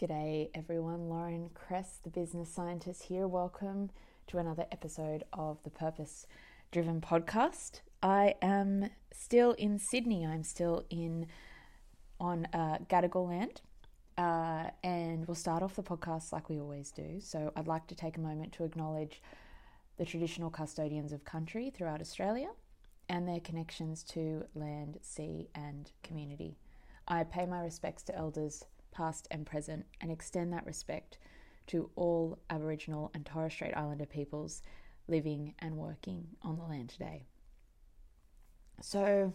G'day everyone, Lauren Kress, the business scientist here. Welcome to another episode of the Purpose Driven Podcast. I am still in Sydney. I'm still in on uh, Gadigal land. Uh, and we'll start off the podcast like we always do. So I'd like to take a moment to acknowledge the traditional custodians of country throughout Australia and their connections to land, sea, and community. I pay my respects to elders, past and present, and extend that respect to all Aboriginal and Torres Strait Islander peoples living and working on the land today. So,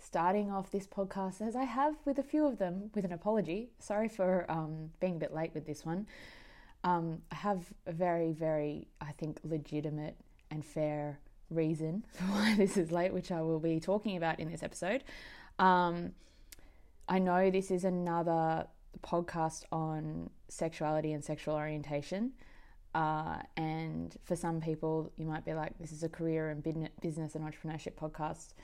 starting off this podcast, as I have with a few of them, with an apology. Sorry for um, being a bit late with this one. Um, I have a very, very, I think, legitimate and fair reason for why this is late, which I will be talking about in this episode. Um, I know this is another podcast on sexuality and sexual orientation. Uh, and for some people, you might be like, this is a career and business and entrepreneurship podcast.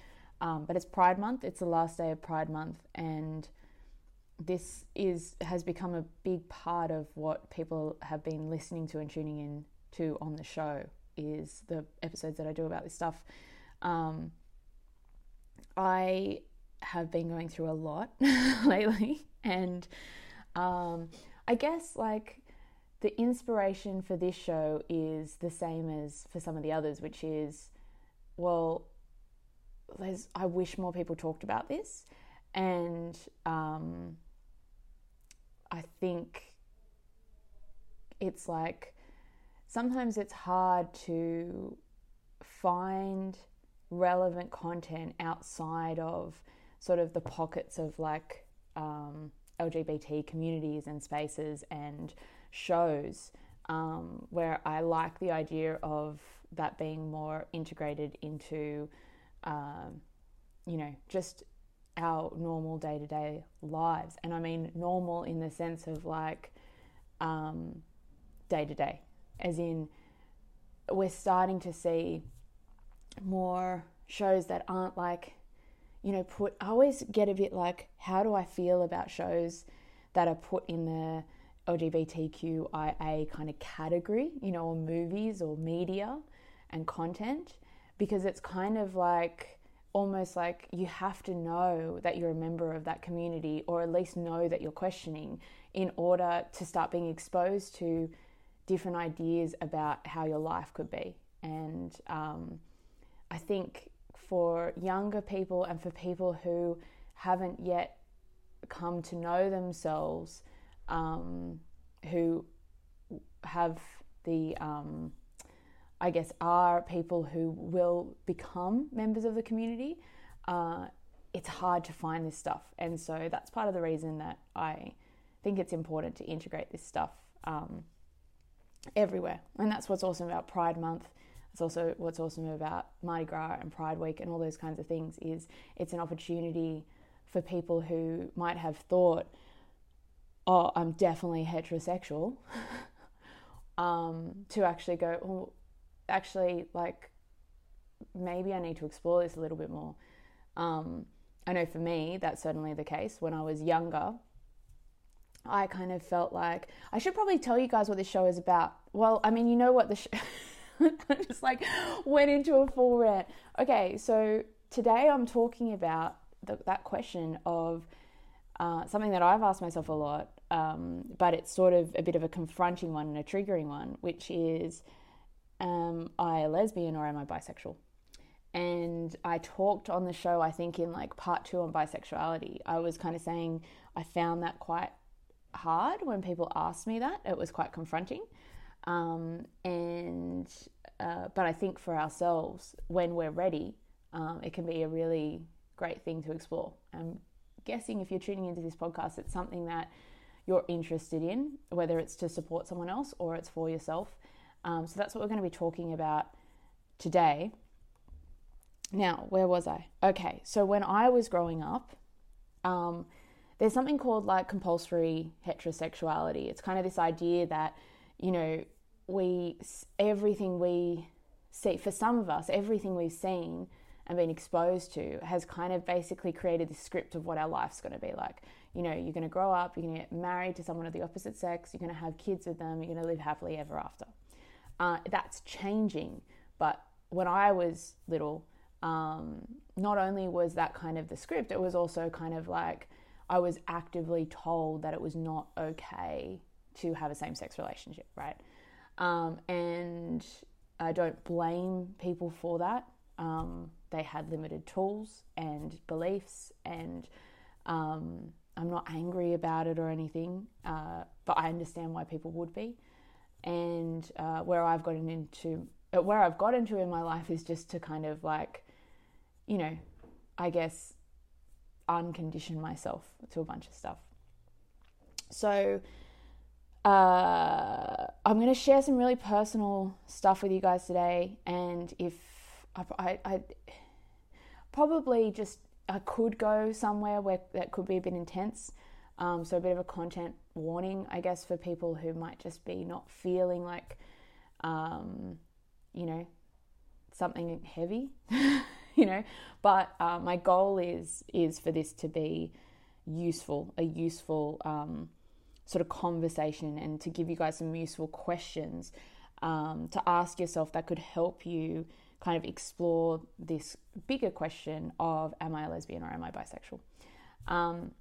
Um, but it's Pride Month, it's the last day of Pride Month, and this is has become a big part of what people have been listening to and tuning in to on the show is the episodes that I do about this stuff. Um, I have been going through a lot lately, and um, I guess like the inspiration for this show is the same as for some of the others, which is, well, there's, I wish more people talked about this, and um, I think it's like sometimes it's hard to find relevant content outside of sort of the pockets of like um, LGBT communities and spaces and shows um, where I like the idea of that being more integrated into, um, you know, just our normal day to day lives. And I mean normal in the sense of like day to day, as in we're starting to see more shows that aren't like, you know, put. I always get a bit like, how do I feel about shows that are put in the LGBTQIA kind of category, you know, or movies or media and content? Because it's kind of like, almost like you have to know that you're a member of that community or at least know that you're questioning in order to start being exposed to different ideas about how your life could be. And um, I think for younger people and for people who haven't yet come to know themselves, um, who have the um, I guess, are people who will become members of the community, uh, it's hard to find this stuff. And so that's part of the reason that I think it's important to integrate this stuff um, everywhere. And that's what's awesome about Pride Month. It's also what's awesome about Mardi Gras and Pride Week and all those kinds of things is it's an opportunity for people who might have thought, oh, I'm definitely heterosexual, um, to actually go, well, actually like maybe I need to explore this a little bit more. Um, I know for me that's certainly the case. When I was younger, I kind of felt like I should probably tell you guys what this show is about. Well, I mean, you know what the show. I just like went into a full rant. Okay, so today I'm talking about the, that question of uh, something that I've asked myself a lot, um, but it's sort of a bit of a confronting one and a triggering one, which is am I a lesbian or am I bisexual? And I talked on the show, I think, in like part two on bisexuality. I was kind of saying I found that quite hard when people asked me that. It was quite confronting. Um, and uh, but I think for ourselves, when we're ready, um, it can be a really great thing to explore I'm guessing if you're tuning into this podcast, it's something that you're interested in, whether it's to support someone else or it's for yourself. Um, so that's what we're going to be talking about today. Now, where was I? Okay, so when I was growing up, um, there's something called like compulsory heterosexuality. It's kind of this idea that, you know, we, everything we see, for some of us, everything we've seen and been exposed to has kind of basically created the script of what our life's going to be like. You know, you're going to grow up, you're going to get married to someone of the opposite sex, you're going to have kids with them, you're going to live happily ever after. Uh, that's changing, but when I was little, um, not only was that kind of the script, it was also kind of like I was actively told that it was not okay to have a same sex relationship, right? Um, and I don't blame people for that. Um, they had limited tools and beliefs, and um, I'm not angry about it or anything, uh, but I understand why people would be. And uh, where I've gotten into, uh, where I've got into in my life is just to kind of like you know, I guess, uncondition myself to a bunch of stuff. So, uh, I'm going to share some really personal stuff with you guys today. And if I, I, I probably just, I could go somewhere where that could be a bit intense. Um, so, a bit of a content warning, I guess, for people who might just be not feeling like, um, you know, something heavy. you know. But uh, my goal is is for this to be useful, a useful um, sort of conversation, and to give you guys some useful questions um, to ask yourself that could help you kind of explore this bigger question of am I a lesbian or am I bisexual? Um,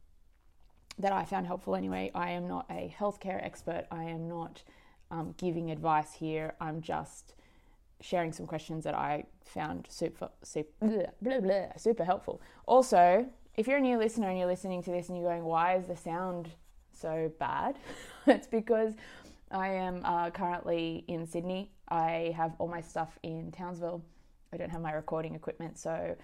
that I found helpful anyway. I am not a healthcare expert. I am not um, giving advice here. I'm just sharing some questions that I found super, super, blah, blah, super helpful. Also, if you're a new listener and you're listening to this and you're going, why is the sound so bad? it's because I am uh, currently in Sydney. I have all my stuff in Townsville. I don't have my recording equipment, so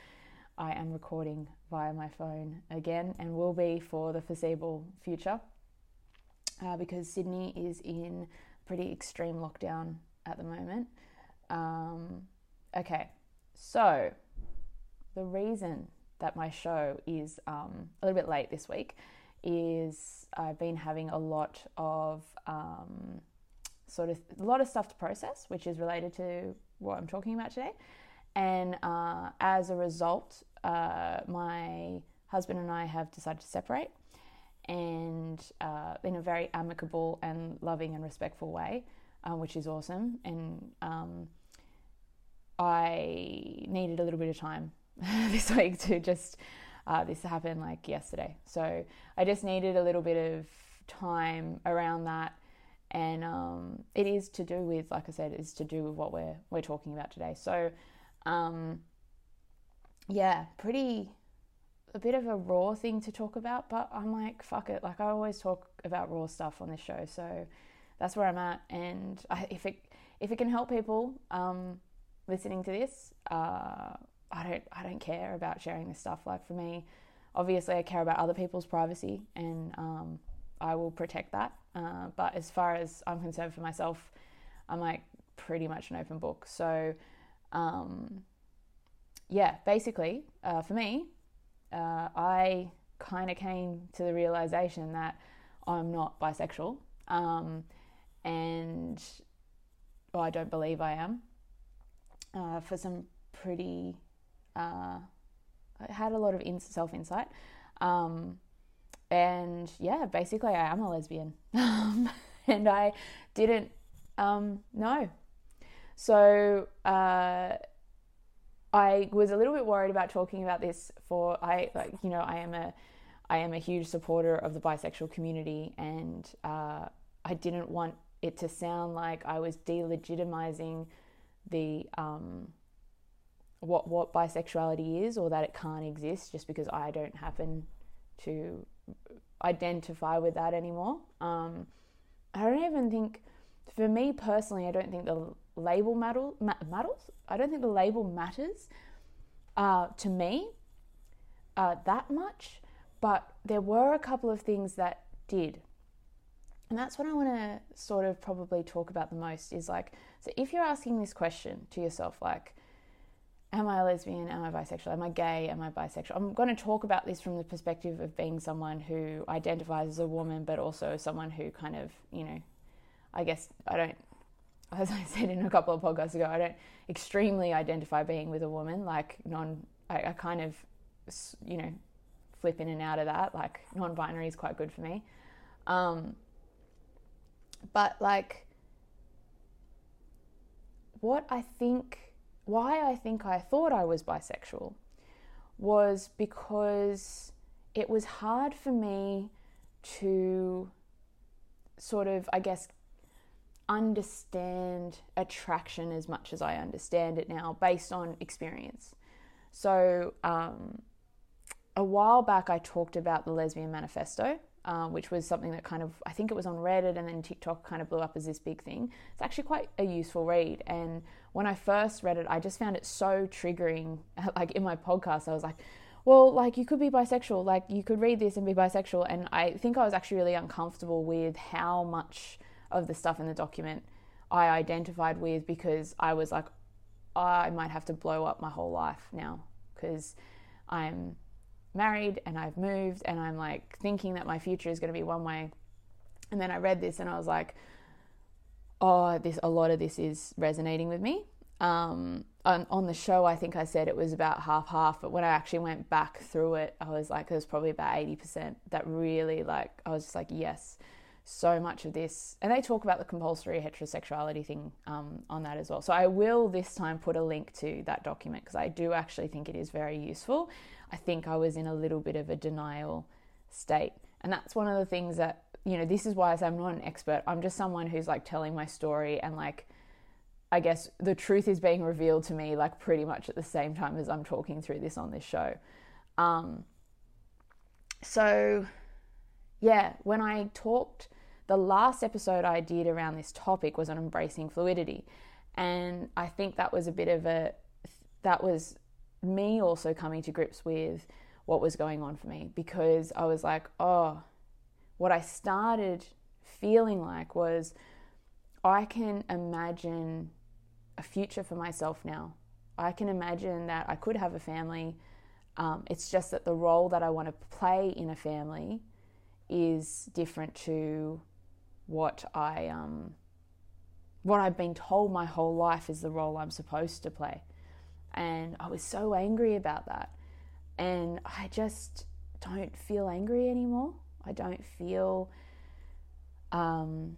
I am recording via my phone again and will be for the foreseeable future uh, because Sydney is in pretty extreme lockdown at the moment. Um, okay, so the reason that my show is um, a little bit late this week is I've been having a lot of um, sort of a lot of stuff to process, which is related to what I'm talking about today. And uh, as a result, uh, my husband and I have decided to separate, and uh, in a very amicable and loving and respectful way uh, which is awesome. And um, I needed a little bit of time this week to just, uh, this happened like yesterday. So I just needed a little bit of time around that. And um, it is to do with, like I said, it's to do with what we're, we're talking about today. So, um, yeah, pretty, a bit of a raw thing to talk about, but I'm like, fuck it. Like I always talk about raw stuff on this show. So, that's where I'm at. And I, if it if it can help people um, listening to this, uh, I don't I don't care about sharing this stuff. Like for me, obviously, I care about other people's privacy, and um, I will protect that. Uh, but as far as I'm concerned for myself, I'm like pretty much an open book. So, um, yeah, basically, uh, for me, uh, I kind of came to the realization that I'm not bisexual. Um, and well, I don't believe I am. Uh, for some pretty, uh, I had a lot of in- self insight. Um, and yeah, basically, I am a lesbian. and I didn't um, know. So uh, I was a little bit worried about talking about this for I like you know I am a I am a huge supporter of the bisexual community and uh, I didn't want it to sound like I was delegitimizing the um, what what bisexuality is or that it can't exist just because I don't happen to identify with that anymore. Um, I don't even think, for me personally, I don't think the label matter, matters. I don't think the label matters uh, to me uh, that much. but there were a couple of things that did. And that's what I want to sort of probably talk about the most is like, so if you're asking this question to yourself, like, am I a lesbian? Am I bisexual? Am I gay? Am I bisexual? I'm going to talk about this from the perspective of being someone who identifies as a woman, but also someone who kind of, you know, I guess I don't, as I said in a couple of podcasts ago, I don't extremely identify being with a woman. Like, non, I, I kind of, you know, flip in and out of that. Like, non binary is quite good for me. Um, but, like, what I think why I think I thought I was bisexual was because it was hard for me to sort of, I guess, understand attraction as much as I understand it now based on experience. So, um, a while back, I talked about the Lesbian Manifesto, um, which was something that kind of, I think it was on Reddit and then TikTok kind of blew up as this big thing. It's actually quite a useful read. And when I first read it, I just found it so triggering. Like in my podcast, I was like, well, like you could be bisexual, like you could read this and be bisexual. And I think I was actually really uncomfortable with how much of the stuff in the document I identified with because I was like, I might have to blow up my whole life now because I'm married and I've moved and I'm like thinking that my future is going to be one way. And then I read this and I was like, oh, this a lot of this is resonating with me. Um, on, on, the show, I think I said it was about half half, but when I actually went back through it, I was like, was probably about 80% that really like, I was just like, yes, so much of this. And they talk about the compulsory heterosexuality thing um, on that as well. So I will this time put a link to that document because I do actually think it is very useful. I think I was in a little bit of a denial state. And that's one of the things that, you know, this is why I say I'm not an expert. I'm just someone who's like telling my story and like, I guess the truth is being revealed to me like pretty much at the same time as I'm talking through this on this show. Um, so, yeah, when I talked, the last episode I did around this topic was on embracing fluidity. And I think that was a bit of a, that was me also coming to grips with what was going on for me because I was like, oh, what I started feeling like was I can imagine a future for myself now. I can imagine that I could have a family. Um, it's just that the role that I want to play in a family is different to what I um, what I've been told my whole life is the role I'm supposed to play. And I was so angry about that. And I just don't feel angry anymore. I don't feel. Um,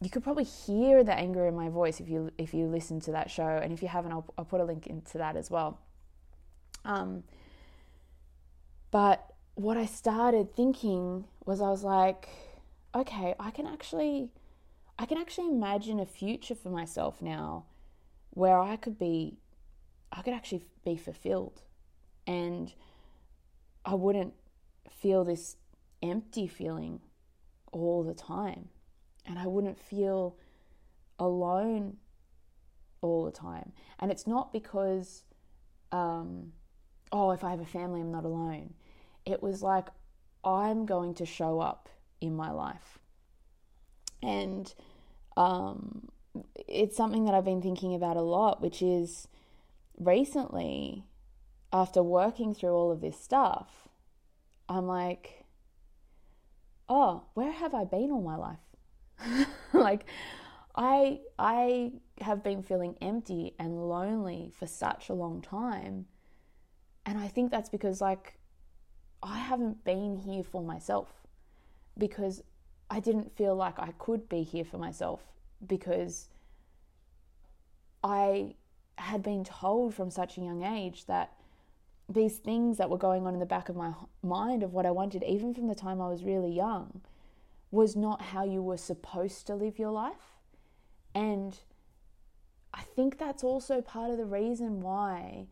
you could probably hear the anger in my voice if you if you listen to that show, and if you haven't, I'll, I'll put a link into that as well. Um, but what I started thinking was, I was like, okay, I can actually, I can actually imagine a future for myself now, where I could be I could actually be fulfilled and I wouldn't feel this empty feeling all the time. And I wouldn't feel alone all the time. And it's not because, um, oh, if I have a family, I'm not alone. It was like, I'm going to show up in my life. And um, it's something that I've been thinking about a lot, which is recently, after working through all of this stuff, I'm like, oh, where have I been all my life? like, I I have been feeling empty and lonely for such a long time. And I think that's because like I haven't been here for myself because I didn't feel like I could be here for myself because I had been told from such a young age that these things that were going on in the back of my mind of what I wanted, even from the time I was really young, was not how you were supposed to live your life. And I think that's also part of the reason why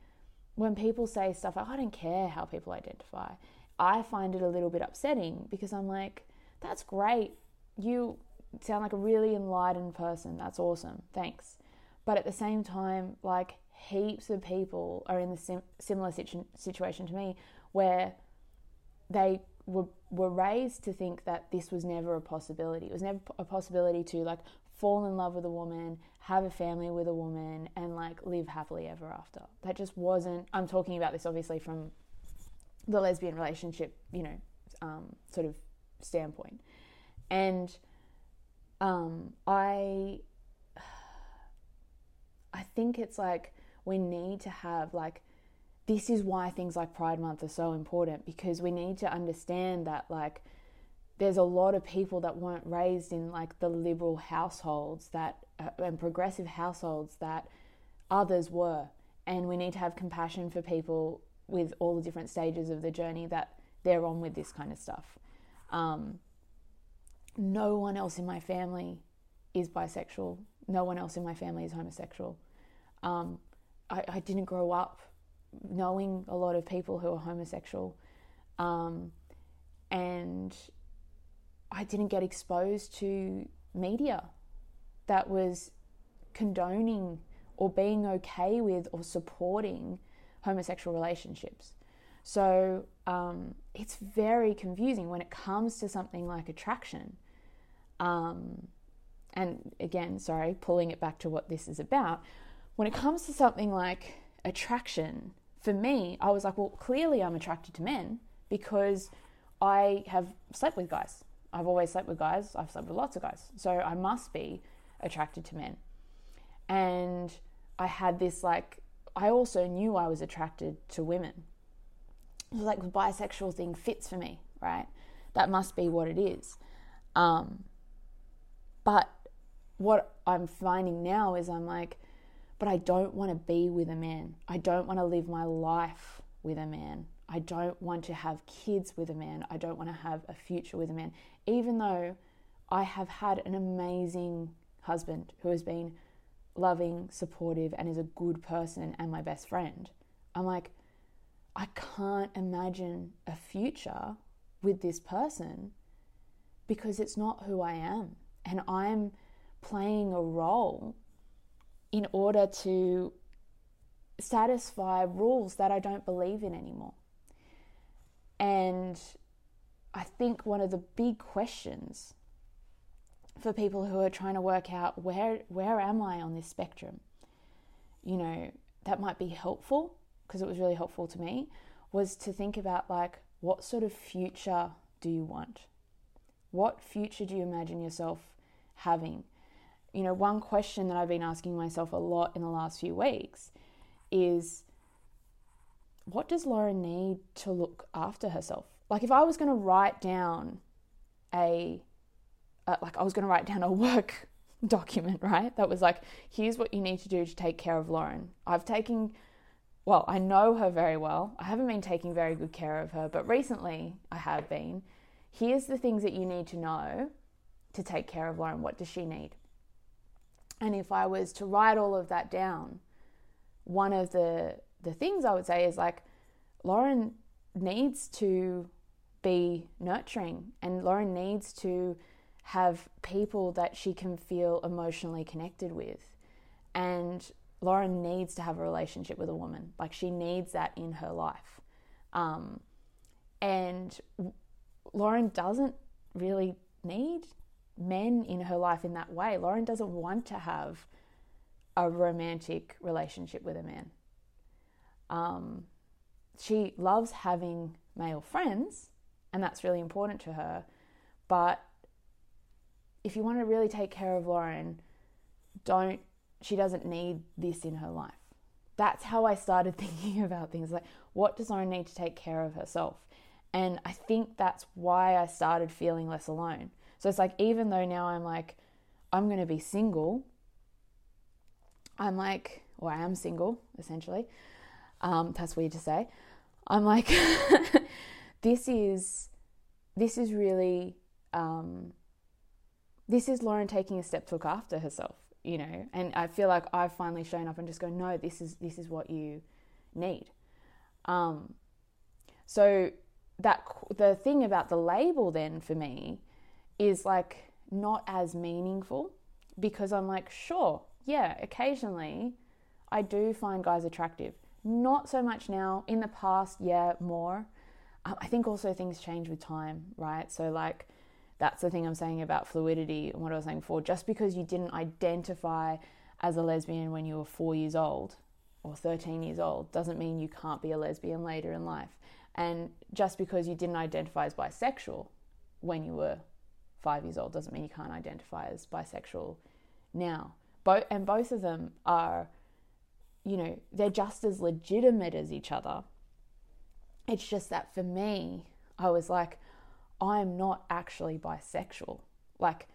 when people say stuff like, I don't care how people identify, I find it a little bit upsetting because I'm like, that's great. You sound like a really enlightened person. That's awesome. Thanks. But at the same time, like heaps of people are in the sim- similar situ- situation to me where they were, were raised to think that this was never a possibility. It was never a possibility to like fall in love with a woman, have a family with a woman, and like live happily ever after. That just wasn't. I'm talking about this obviously from the lesbian relationship, you know, um, sort of standpoint, and um, I, I think it's like we need to have like this is why things like Pride Month are so important because we need to understand that like there's a lot of people that weren't raised in like the liberal households that uh, and progressive households that others were. And we need to have compassion for people with all the different stages of the journey that they're on with this kind of stuff um, no one else in my family is bisexual no one else in my family is homosexual um, I, I didn't grow up knowing a lot of people who are homosexual. Um, and I didn't get exposed to media that was condoning or being okay with or supporting homosexual relationships. So um, it's very confusing when it comes to something like attraction. Um, and again, sorry, pulling it back to what this is about. When it comes to something like attraction, for me, I was like, well, clearly I'm attracted to men because I have slept with guys. I've always slept with guys. I've slept with lots of guys. So I must be attracted to men. And I had this like, I also knew I was attracted to women. Like the bisexual thing fits for me, right? That must be what it is. Um, but what I'm finding now is I'm like, but I don't want to be with a man. I don't want to live my life with a man. I don't want to have kids with a man. I don't want to have a future with a man. Even though I have had an amazing husband who has been loving, supportive, and is a good person and my best friend. I'm like, I can't imagine a future with this person because it's not who I am. And I'm playing a role in order to satisfy rules that I don't believe in anymore. And I think one of the big questions for people who are trying to work out where where am I on this spectrum, you know, that might be helpful because it was really helpful to me was to think about like what sort of future do you want? What future do you imagine yourself having? you know, one question that I've been asking myself a lot in the last few weeks is what does Lauren need to look after herself? Like, if I was going to write down a, uh, like, I was going to write down a work document, right? That was like, here's what you need to do to take care of Lauren. I've taken, well, I know her very well. I haven't been taking very good care of her, but recently I have been. Here's the things that you need to know to take care of Lauren. What does she need? And if I was to write all of that down, one of the the things I would say is like Lauren needs to be nurturing and Lauren needs to have people that she can feel emotionally connected with. And Lauren needs to have a relationship with a woman. Like she needs that in her life. Um, and Lauren doesn't really need men in her life in that way. Lauren doesn't want to have a romantic relationship with a man. Um, she loves having male friends, and that's really important to her. But if you want to really take care of Lauren, don't, she doesn't need this in her life. That's how I started thinking about things like, what does Lauren need to take care of herself? And I think that's why I started feeling less alone so it's like, even though now I'm like, I'm going to be single, I'm like, or I am single, essentially. Um, that's weird to say. I'm like, this is, this is really, um, this is Lauren taking a step to look after herself, you know. And I feel like I've finally shown up and just go, no, this is this is what you need. Um, so that the thing about the label then for me is like not as meaningful because I'm like, sure, yeah, occasionally I do find guys attractive. Not so much now. In the past, yeah, more. um, I think also things change with time, right? So, like, that's the thing I'm saying about fluidity and what I was saying before. Just because you didn't identify as a lesbian when you were four years old or 13 years old doesn't mean you can't be a lesbian later in life. And just because you didn't identify as bisexual when you were five years old doesn't mean you can't identify as bisexual now. Both and both of them are, you know, they're just as legitimate as each other. It's just that for me, I was like, I'm not actually bisexual. Like,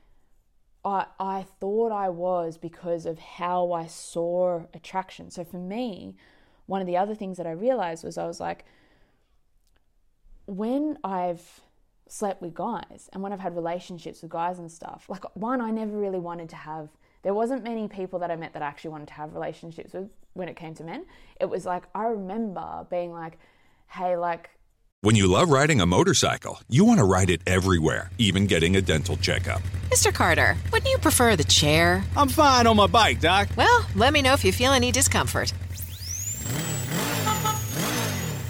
I, I thought I was because of how I saw attraction. So for me, one of the other things that I realized was I was like, when I've slept with guys and when I've had relationships with guys and stuff, like one, I never really wanted to have, there wasn't many people that I met that I actually wanted to have relationships with when it came to men. It was like, I remember being like, hey, like, when you love riding a motorcycle, you want to ride it everywhere, even getting a dental checkup. Mr. Carter, wouldn't you prefer the chair? I'm fine on my bike, Doc. Well, let me know if you feel any discomfort.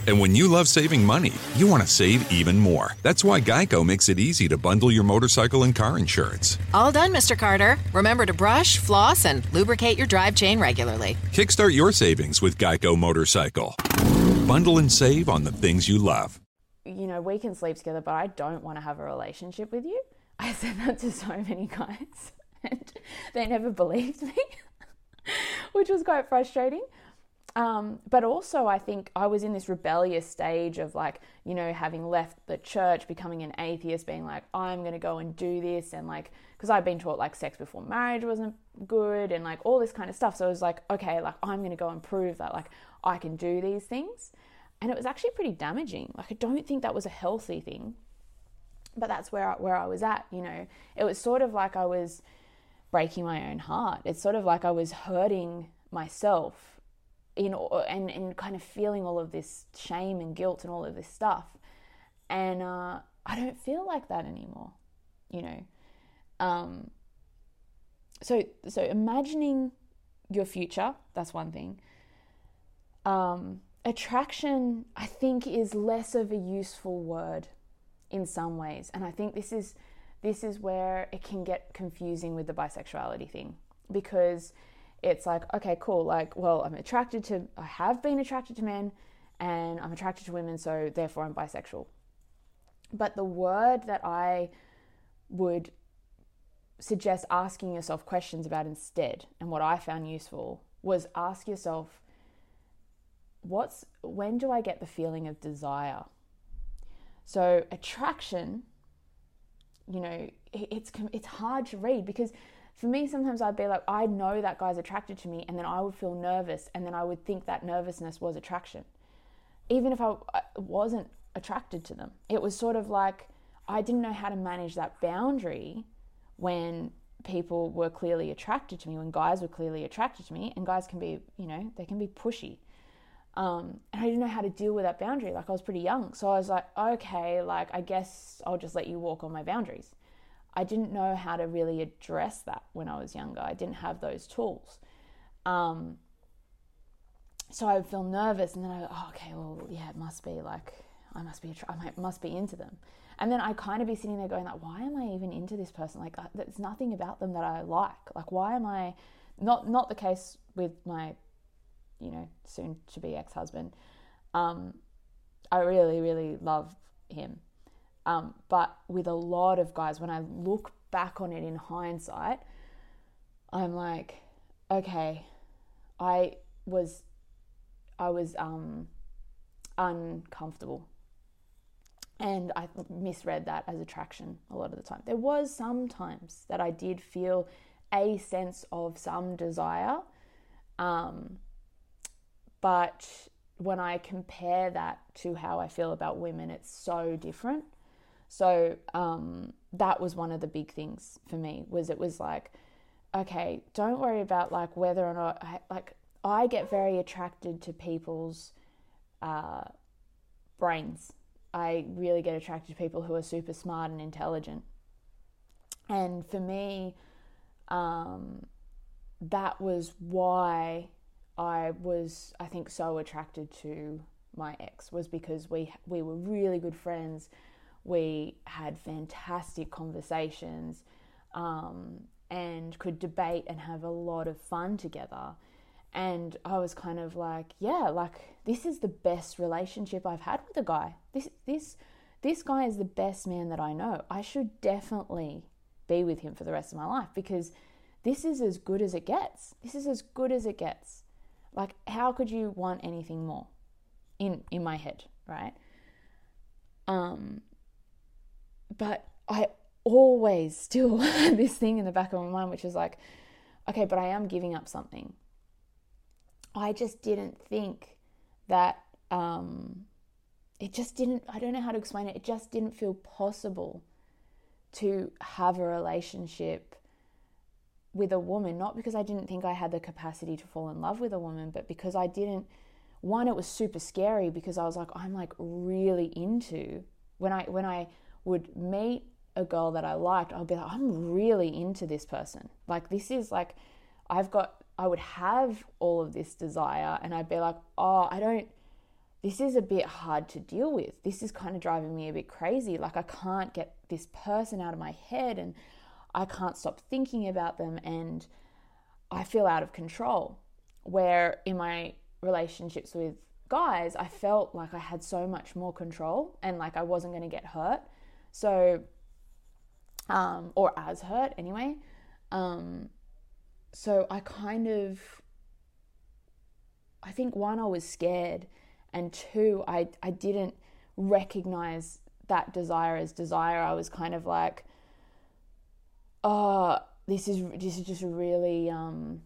And when you love saving money, you want to save even more. That's why Geico makes it easy to bundle your motorcycle and car insurance. All done, Mr. Carter. Remember to brush, floss, and lubricate your drive chain regularly. Kickstart your savings with Geico Motorcycle. Bundle and save on the things you love. You know, we can sleep together, but I don't want to have a relationship with you. I said that to so many guys, and they never believed me, which was quite frustrating. Um, but also, I think I was in this rebellious stage of like, you know, having left the church, becoming an atheist, being like, I'm going to go and do this. And like, because I'd been taught like sex before marriage wasn't good and like all this kind of stuff. So I was like, okay, like I'm going to go and prove that like I can do these things. And it was actually pretty damaging. Like, I don't think that was a healthy thing. But that's where I, where I was at, you know. It was sort of like I was breaking my own heart. It's sort of like I was hurting myself in and and kind of feeling all of this shame and guilt and all of this stuff and uh, i don't feel like that anymore you know um, so so imagining your future that's one thing um, attraction i think is less of a useful word in some ways and i think this is this is where it can get confusing with the bisexuality thing because it's like, okay, cool. Like, well, I'm attracted to, I have been attracted to men and I'm attracted to women, so therefore I'm bisexual. But the word that I would suggest asking yourself questions about instead, and what I found useful, was ask yourself, what's, when do I get the feeling of desire? So, attraction, you know, it's, it's hard to read because for me, sometimes I'd be like, I know that guy's attracted to me, and then I would feel nervous, and then I would think that nervousness was attraction. Even if I wasn't attracted to them, it was sort of like I didn't know how to manage that boundary when people were clearly attracted to me, when guys were clearly attracted to me, and guys can be, you know, they can be pushy. Um, and I didn't know how to deal with that boundary. Like I was pretty young, so I was like, okay, like I guess I'll just let you walk on my boundaries. I didn't know how to really address that when I was younger. I didn't have those tools. Um, so I would feel nervous, and then I go, oh, okay, well, yeah, it must be like I must be, I must be into them. And then I kind of be sitting there going like, why am I even into this person? Like, uh, there's nothing about them that I like. Like, why am I? Not not the case with my, you know, soon to be ex husband. Um, I really really love him, um, but with a lot of guys, when I look back on it in hindsight, I'm like, okay, I was, I was um, uncomfortable, and I misread that as attraction a lot of the time. There was some times that I did feel a sense of some desire, um, but when I compare that to how I feel about women, it's so different. So um, that was one of the big things for me was it was like, okay, don't worry about like whether or not I, like I get very attracted to people's uh, brains. I really get attracted to people who are super smart and intelligent. And for me, um, that was why I was, I think, so attracted to my ex was because we we were really good friends. We had fantastic conversations um, and could debate and have a lot of fun together. And I was kind of like, yeah, like this is the best relationship I've had with a guy. This this this guy is the best man that I know. I should definitely be with him for the rest of my life because this is as good as it gets. This is as good as it gets. Like how could you want anything more? In in my head, right? Um but I always still this thing in the back of my mind which is like okay, but I am giving up something. I just didn't think that um, it just didn't, I don't know how to explain it, it just didn't feel possible to have a relationship with a woman, not because I didn't think I had the capacity to fall in love with a woman, but because I didn't. One, it was super scary because I was like, I'm like really into when I when I would meet a girl that I liked, I'd be like, I'm really into this person. Like this is like I've got I would have all of this desire and I'd be like, oh, I don't this is a bit hard to deal with. This is kind of driving me a bit crazy. Like I can't get this person out of my head and I can't stop thinking about them and I feel out of control. Where in my relationships with guys, I felt like I had so much more control and like I wasn't going to get hurt. So, um, or as hurt anyway. Um, so I kind of, I think one, I was scared, and two, I, I didn't recognize that desire as desire. I was kind of like, oh, this is this is just really, um,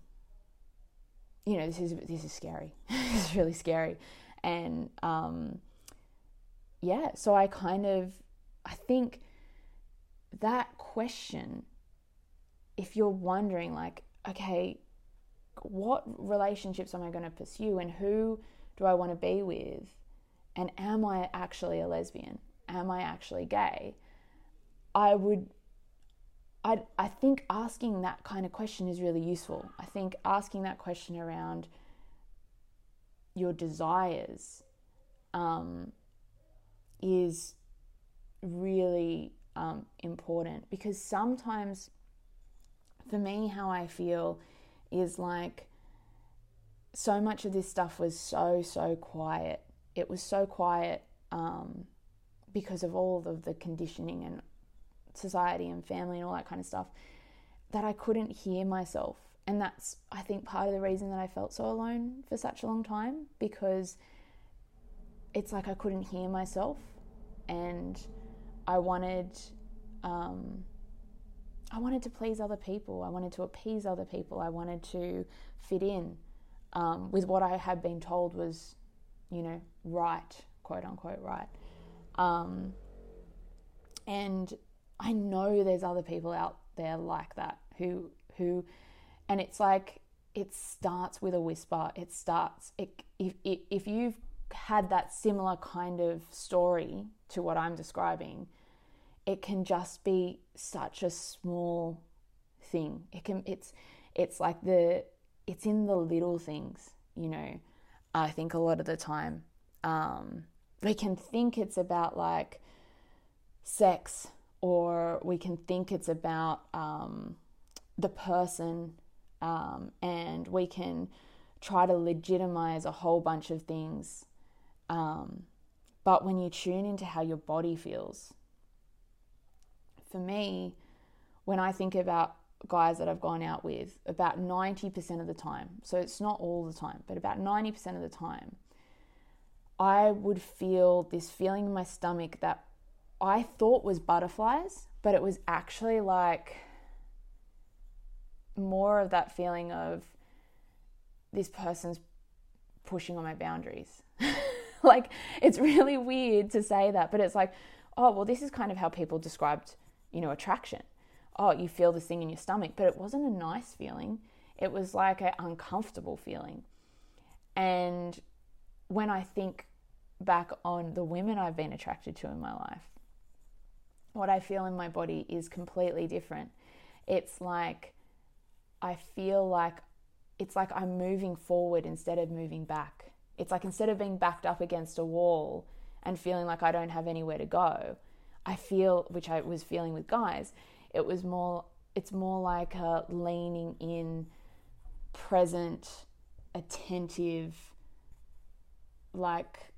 you know, this is this is scary. this is really scary, and um, yeah. So I kind of, I think that question, if you're wondering, like, okay, what relationships am I going to pursue and who do I want to be with? And am I actually a lesbian? Am I actually gay? I would, I, I think asking that kind of question is really useful. I think asking that question around your desires um, is really um, important because sometimes for me, how I feel is like so much of this stuff was so, so quiet. It was so quiet um, because of all of the conditioning and society and family and all that kind of stuff that I couldn't hear myself. And that's, I think, part of the reason that I felt so alone for such a long time because it's like I couldn't hear myself and I wanted. Um, I wanted to please other people. I wanted to appease other people. I wanted to fit in um, with what I had been told was, you know, right, quote unquote, right. Um, and I know there's other people out there like that who who, and it's like it starts with a whisper. It starts it, if if you've had that similar kind of story to what I'm describing it can just be such a small thing. It can it's it's like the it's in the little things, you know. I think a lot of the time um, we can think it's about like sex, or we can think it's about um, the person, um, and we can try to legitimize a whole bunch of things. Um, but when you tune into how your body feels, for me, when I think about guys that I've gone out with, about 90% of the time, so it's not all the time, but about 90% of the time, I would feel this feeling in my stomach that I thought was butterflies, but it was actually like more of that feeling of this person's pushing on my boundaries. like, it's really weird to say that, but it's like, oh, well, this is kind of how people described you know, attraction. Oh, you feel this thing in your stomach, but it wasn't a nice feeling. It was like an uncomfortable feeling. And when I think back on the women I've been attracted to in my life, what I feel in my body is completely different. It's like I feel like it's like I'm moving forward instead of moving back. It's like instead of being backed up against a wall and feeling like I don't have anywhere to go, I feel, which I was feeling with guys, it was more, it's more like a leaning in, present, attentive, like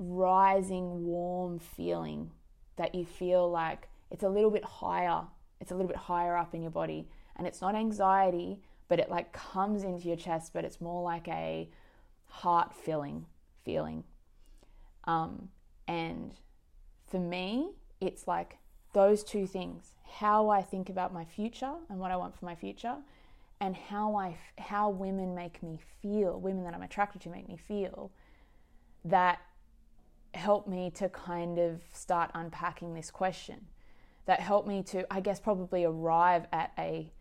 rising, warm feeling that you feel like it's a little bit higher. It's a little bit higher up in your body. And it's not anxiety, but it like comes into your chest, but it's more like a heart filling feeling. Um, and for me, it's like those two things how I think about my future and what I want for my future, and how I how women make me feel, women that I'm attracted to make me feel, that help me to kind of start unpacking this question. That helped me to, I guess, probably arrive at a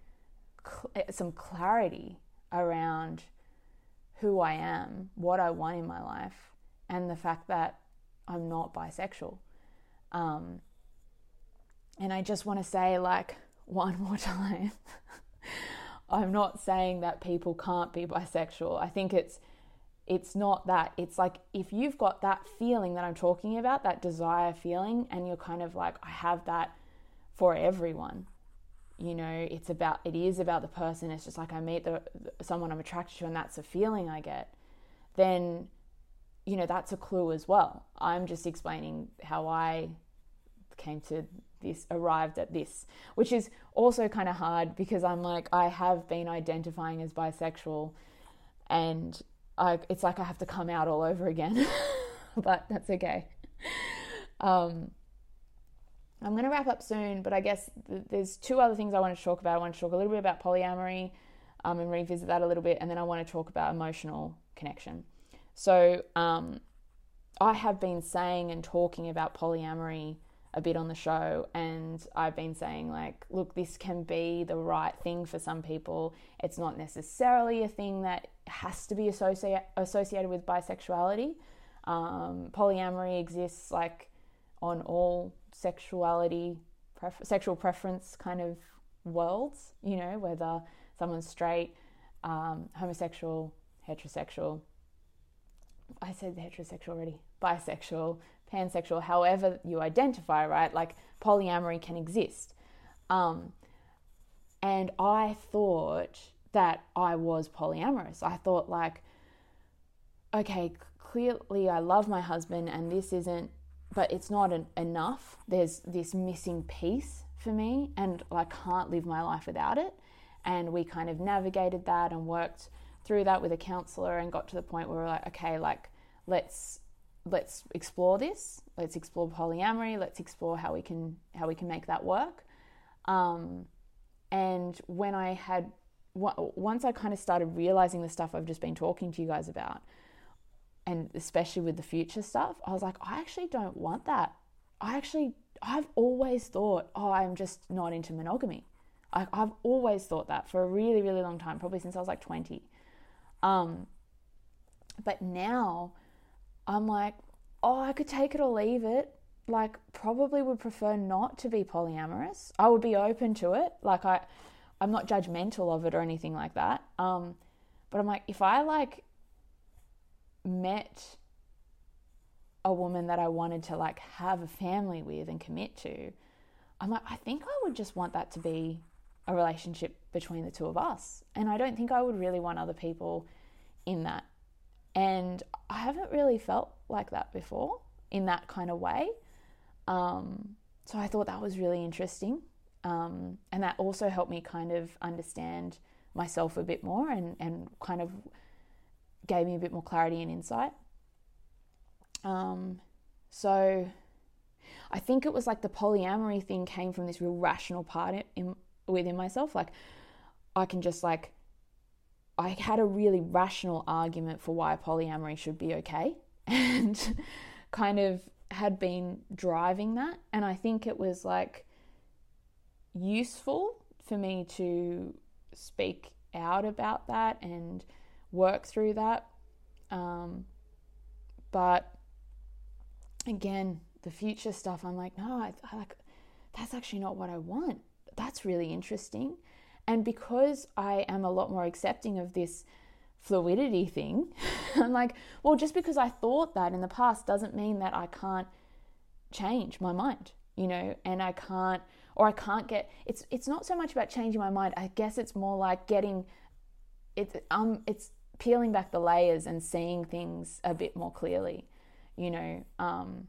some clarity around who I am, what I want in my life, and the fact that I'm not bisexual. Um, and I just want to say, like, one more time. I'm not saying that people can't be bisexual. I think it's it's not that. It's like if you've got that feeling that I'm talking about, that desire feeling, and you're kind of like, I have that for everyone. You know, it's about it is about the person. It's just like I meet the someone I'm attracted to, and that's a feeling I get. Then, you know, that's a clue as well. I'm just explaining how I came to this arrived at this which is also kind of hard because i'm like i have been identifying as bisexual and I, it's like i have to come out all over again but that's okay. Um, i'm going to wrap up soon but i guess th- there's two other things i want to talk about. I want to talk a little bit about polyamory um, and revisit that a little bit and then i want to talk about emotional connection. So um, i have been saying and talking about polyamory a bit on the show and I've been saying like look this can be the right thing for some people. It's not necessarily a thing that has to be associate, associated with bisexuality um, polyamory exists like on all sexuality pref- sexual preference kind of worlds you know whether someone's straight um, homosexual heterosexual I said heterosexual already bisexual pansexual, however you identify, right? Like polyamory can exist. Um, and I thought that I was polyamorous. I thought, like, okay, clearly I love my husband, and this isn't, but it's not an, enough. There's this missing piece for me, and I can't live my life without it. And we kind of navigated that and worked through that with a counselor and got to the point where we're like, okay, like, let's let's explore this. Let's explore polyamory. Let's explore how we can how we can make that work. Um, and when I had once I kind of started realizing the stuff I've just been talking to you guys about, and especially with the future stuff, I was like, I actually don't want that. I actually I've always thought, oh, I'm just not into monogamy. I, have always thought that for a really, really long time, probably since I was like 20. Um, but now I'm like, oh, I could take it or leave it. Like, probably would prefer not to be polyamorous. I would be open to it. Like, I, I'm not judgmental of it or anything like that. Um, but I'm like, if I like met a woman that I wanted to like have a family with and commit to, I'm like, I think I would just want that to be a relationship between the two of us. And I don't think I would really want other people in that. And I haven't really felt like that before in that kind of way. Um, so I thought that was really interesting. Um, and that also helped me kind of understand myself a bit more and, and kind of gave me a bit more clarity and insight. Um, so I think it was like the polyamory thing came from this real rational part in, within myself. Like I can just like I had a really rational argument for why polyamory should be okay and kind of had been driving that. And I think it was like useful for me to speak out about that and work through that. Um, but again, the future stuff, I'm like, no, I, I like that's actually not what I want. That's really interesting. And because I am a lot more accepting of this fluidity thing. I'm like, well, just because I thought that in the past doesn't mean that I can't change my mind, you know, and I can't or I can't get it's it's not so much about changing my mind. I guess it's more like getting it's um it's peeling back the layers and seeing things a bit more clearly, you know. Um,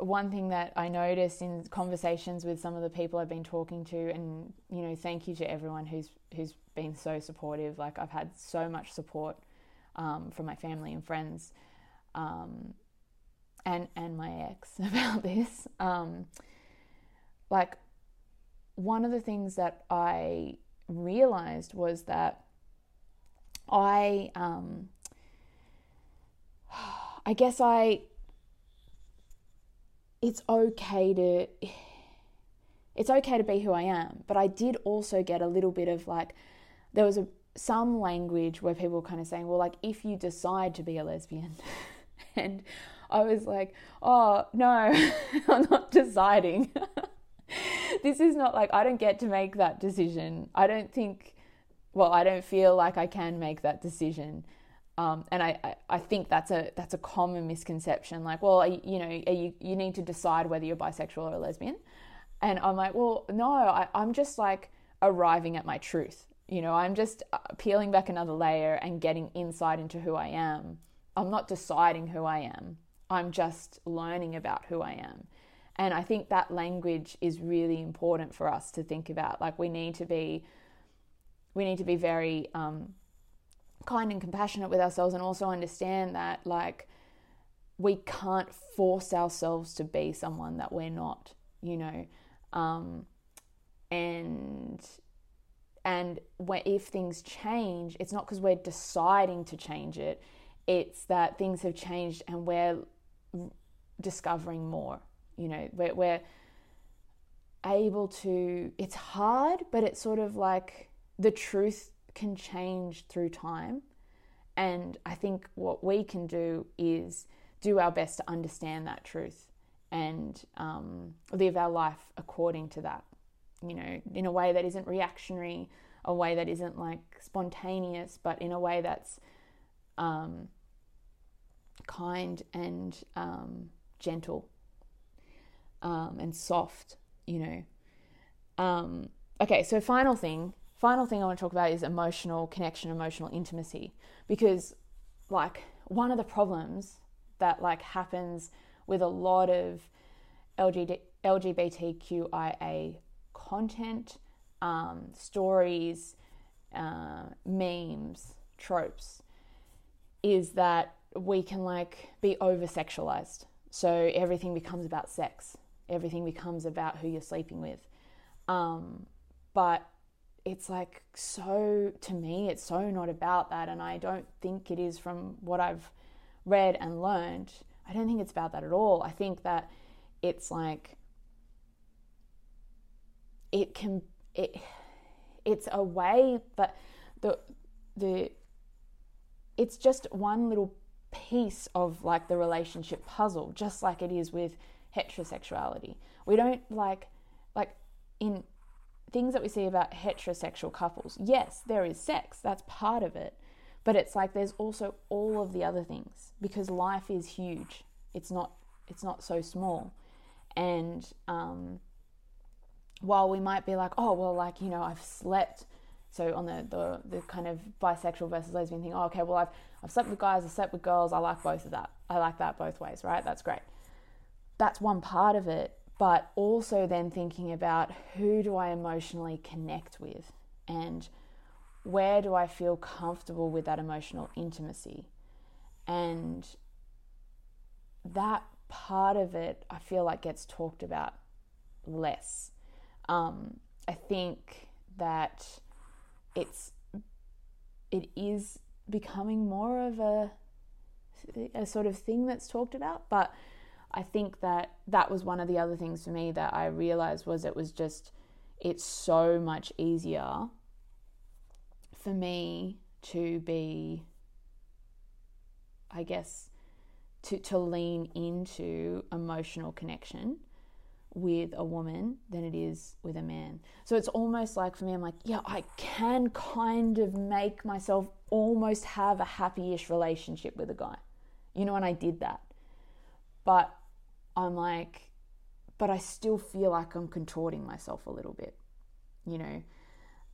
one thing that I noticed in conversations with some of the people I've been talking to, and you know, thank you to everyone who's who's been so supportive. Like I've had so much support um, from my family and friends, um, and and my ex about this. Um, like one of the things that I realized was that I, um, I guess I it's okay to it's okay to be who I am. But I did also get a little bit of like there was a some language where people were kind of saying, well, like if you decide to be a lesbian, and I was like, oh no, I'm not deciding. this is not like I don't get to make that decision. I don't think, well, I don't feel like I can make that decision. Um, and I, I, I, think that's a that's a common misconception. Like, well, you, you know, you you need to decide whether you're bisexual or lesbian. And I'm like, well, no, I, I'm just like arriving at my truth. You know, I'm just uh, peeling back another layer and getting insight into who I am. I'm not deciding who I am. I'm just learning about who I am. And I think that language is really important for us to think about. Like, we need to be, we need to be very um, kind and compassionate with ourselves and also understand that like we can't force ourselves to be someone that we're not you know? Um, and and if things change it's not because we're deciding to change it. It's that things have changed and we're discovering more you know we're, we're able to it's hard but it's sort of like the truth can change through time. And I think what we can do is do our best to understand that truth and um, live our life according to that, you know, in a way that isn't reactionary, a way that isn't like spontaneous, but in a way that's um, kind and um, gentle um, and soft, you know. Um, okay, so final thing final thing I want to talk about is emotional connection, emotional intimacy. Because, like, one of the problems that like happens with a lot of LGBT, LGBTQIA content, um, stories, uh, memes, tropes, is that we can like be over sexualized. So everything becomes about sex. Everything becomes about who you're sleeping with. Um, but it's like so to me it's so not about that and i don't think it is from what i've read and learned i don't think it's about that at all i think that it's like it can it it's a way that the the it's just one little piece of like the relationship puzzle just like it is with heterosexuality we don't like like in things that we see about heterosexual couples. Yes, there is sex, that's part of it. But it's like there's also all of the other things because life is huge. It's not it's not so small. And um, while we might be like, oh well, like you know, I've slept. So on the, the the kind of bisexual versus lesbian thing, oh, okay, well I've I've slept with guys, I've slept with girls. I like both of that. I like that both ways, right? That's great. That's one part of it but also then thinking about who do I emotionally connect with and where do I feel comfortable with that emotional intimacy. And that part of it, I feel like gets talked about less. Um, I think that it's it is becoming more of a a sort of thing that's talked about, but I think that that was one of the other things for me that I realized was it was just it's so much easier for me to be I guess to to lean into emotional connection with a woman than it is with a man. So it's almost like for me, I'm like, yeah, I can kind of make myself almost have a happy ish relationship with a guy. You know, and I did that. But I'm like, but I still feel like I'm contorting myself a little bit, you know.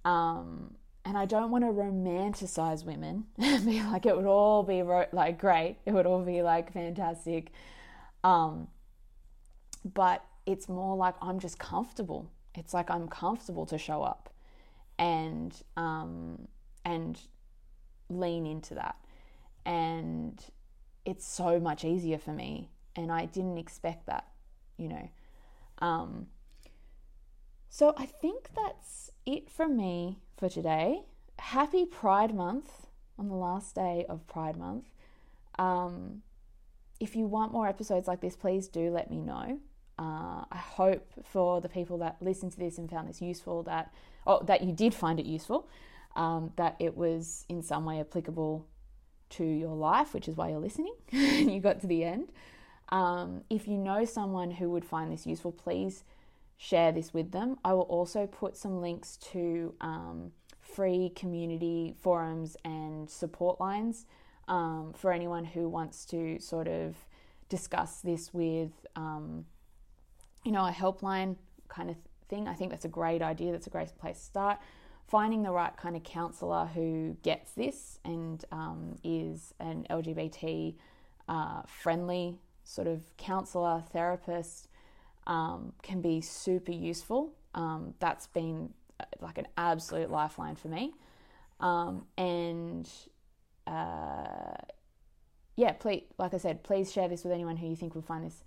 Um, and I don't want to romanticize women and be like it would all be like great, it would all be like fantastic. Um, but it's more like I'm just comfortable. It's like I'm comfortable to show up and um, and lean into that, and it's so much easier for me. And I didn't expect that, you know. Um, so I think that's it from me for today. Happy Pride Month on the last day of Pride Month. Um, if you want more episodes like this, please do let me know. Uh, I hope for the people that listened to this and found this useful that, oh, that you did find it useful, um, that it was in some way applicable to your life, which is why you're listening. you got to the end. Um, if you know someone who would find this useful, please share this with them. I will also put some links to um, free community forums and support lines um, for anyone who wants to sort of discuss this with, um, you know, a helpline kind of thing. I think that's a great idea. That's a great place to start. Finding the right kind of counselor who gets this and um, is an LGBT uh, friendly sort of counselor, therapist um, can be super useful. Um, that's been uh, like an absolute lifeline for me. Um, and uh, yeah, please, like I said, please share this with anyone who you think would find this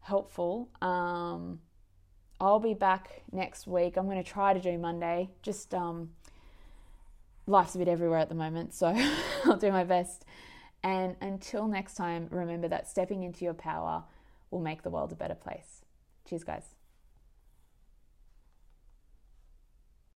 helpful. Um, I'll be back next week. I'm going to try to do Monday. Just um, life's a bit everywhere at the moment, so I'll do my best. And until next time, remember that stepping into your power will make the world a better place. Cheers, guys.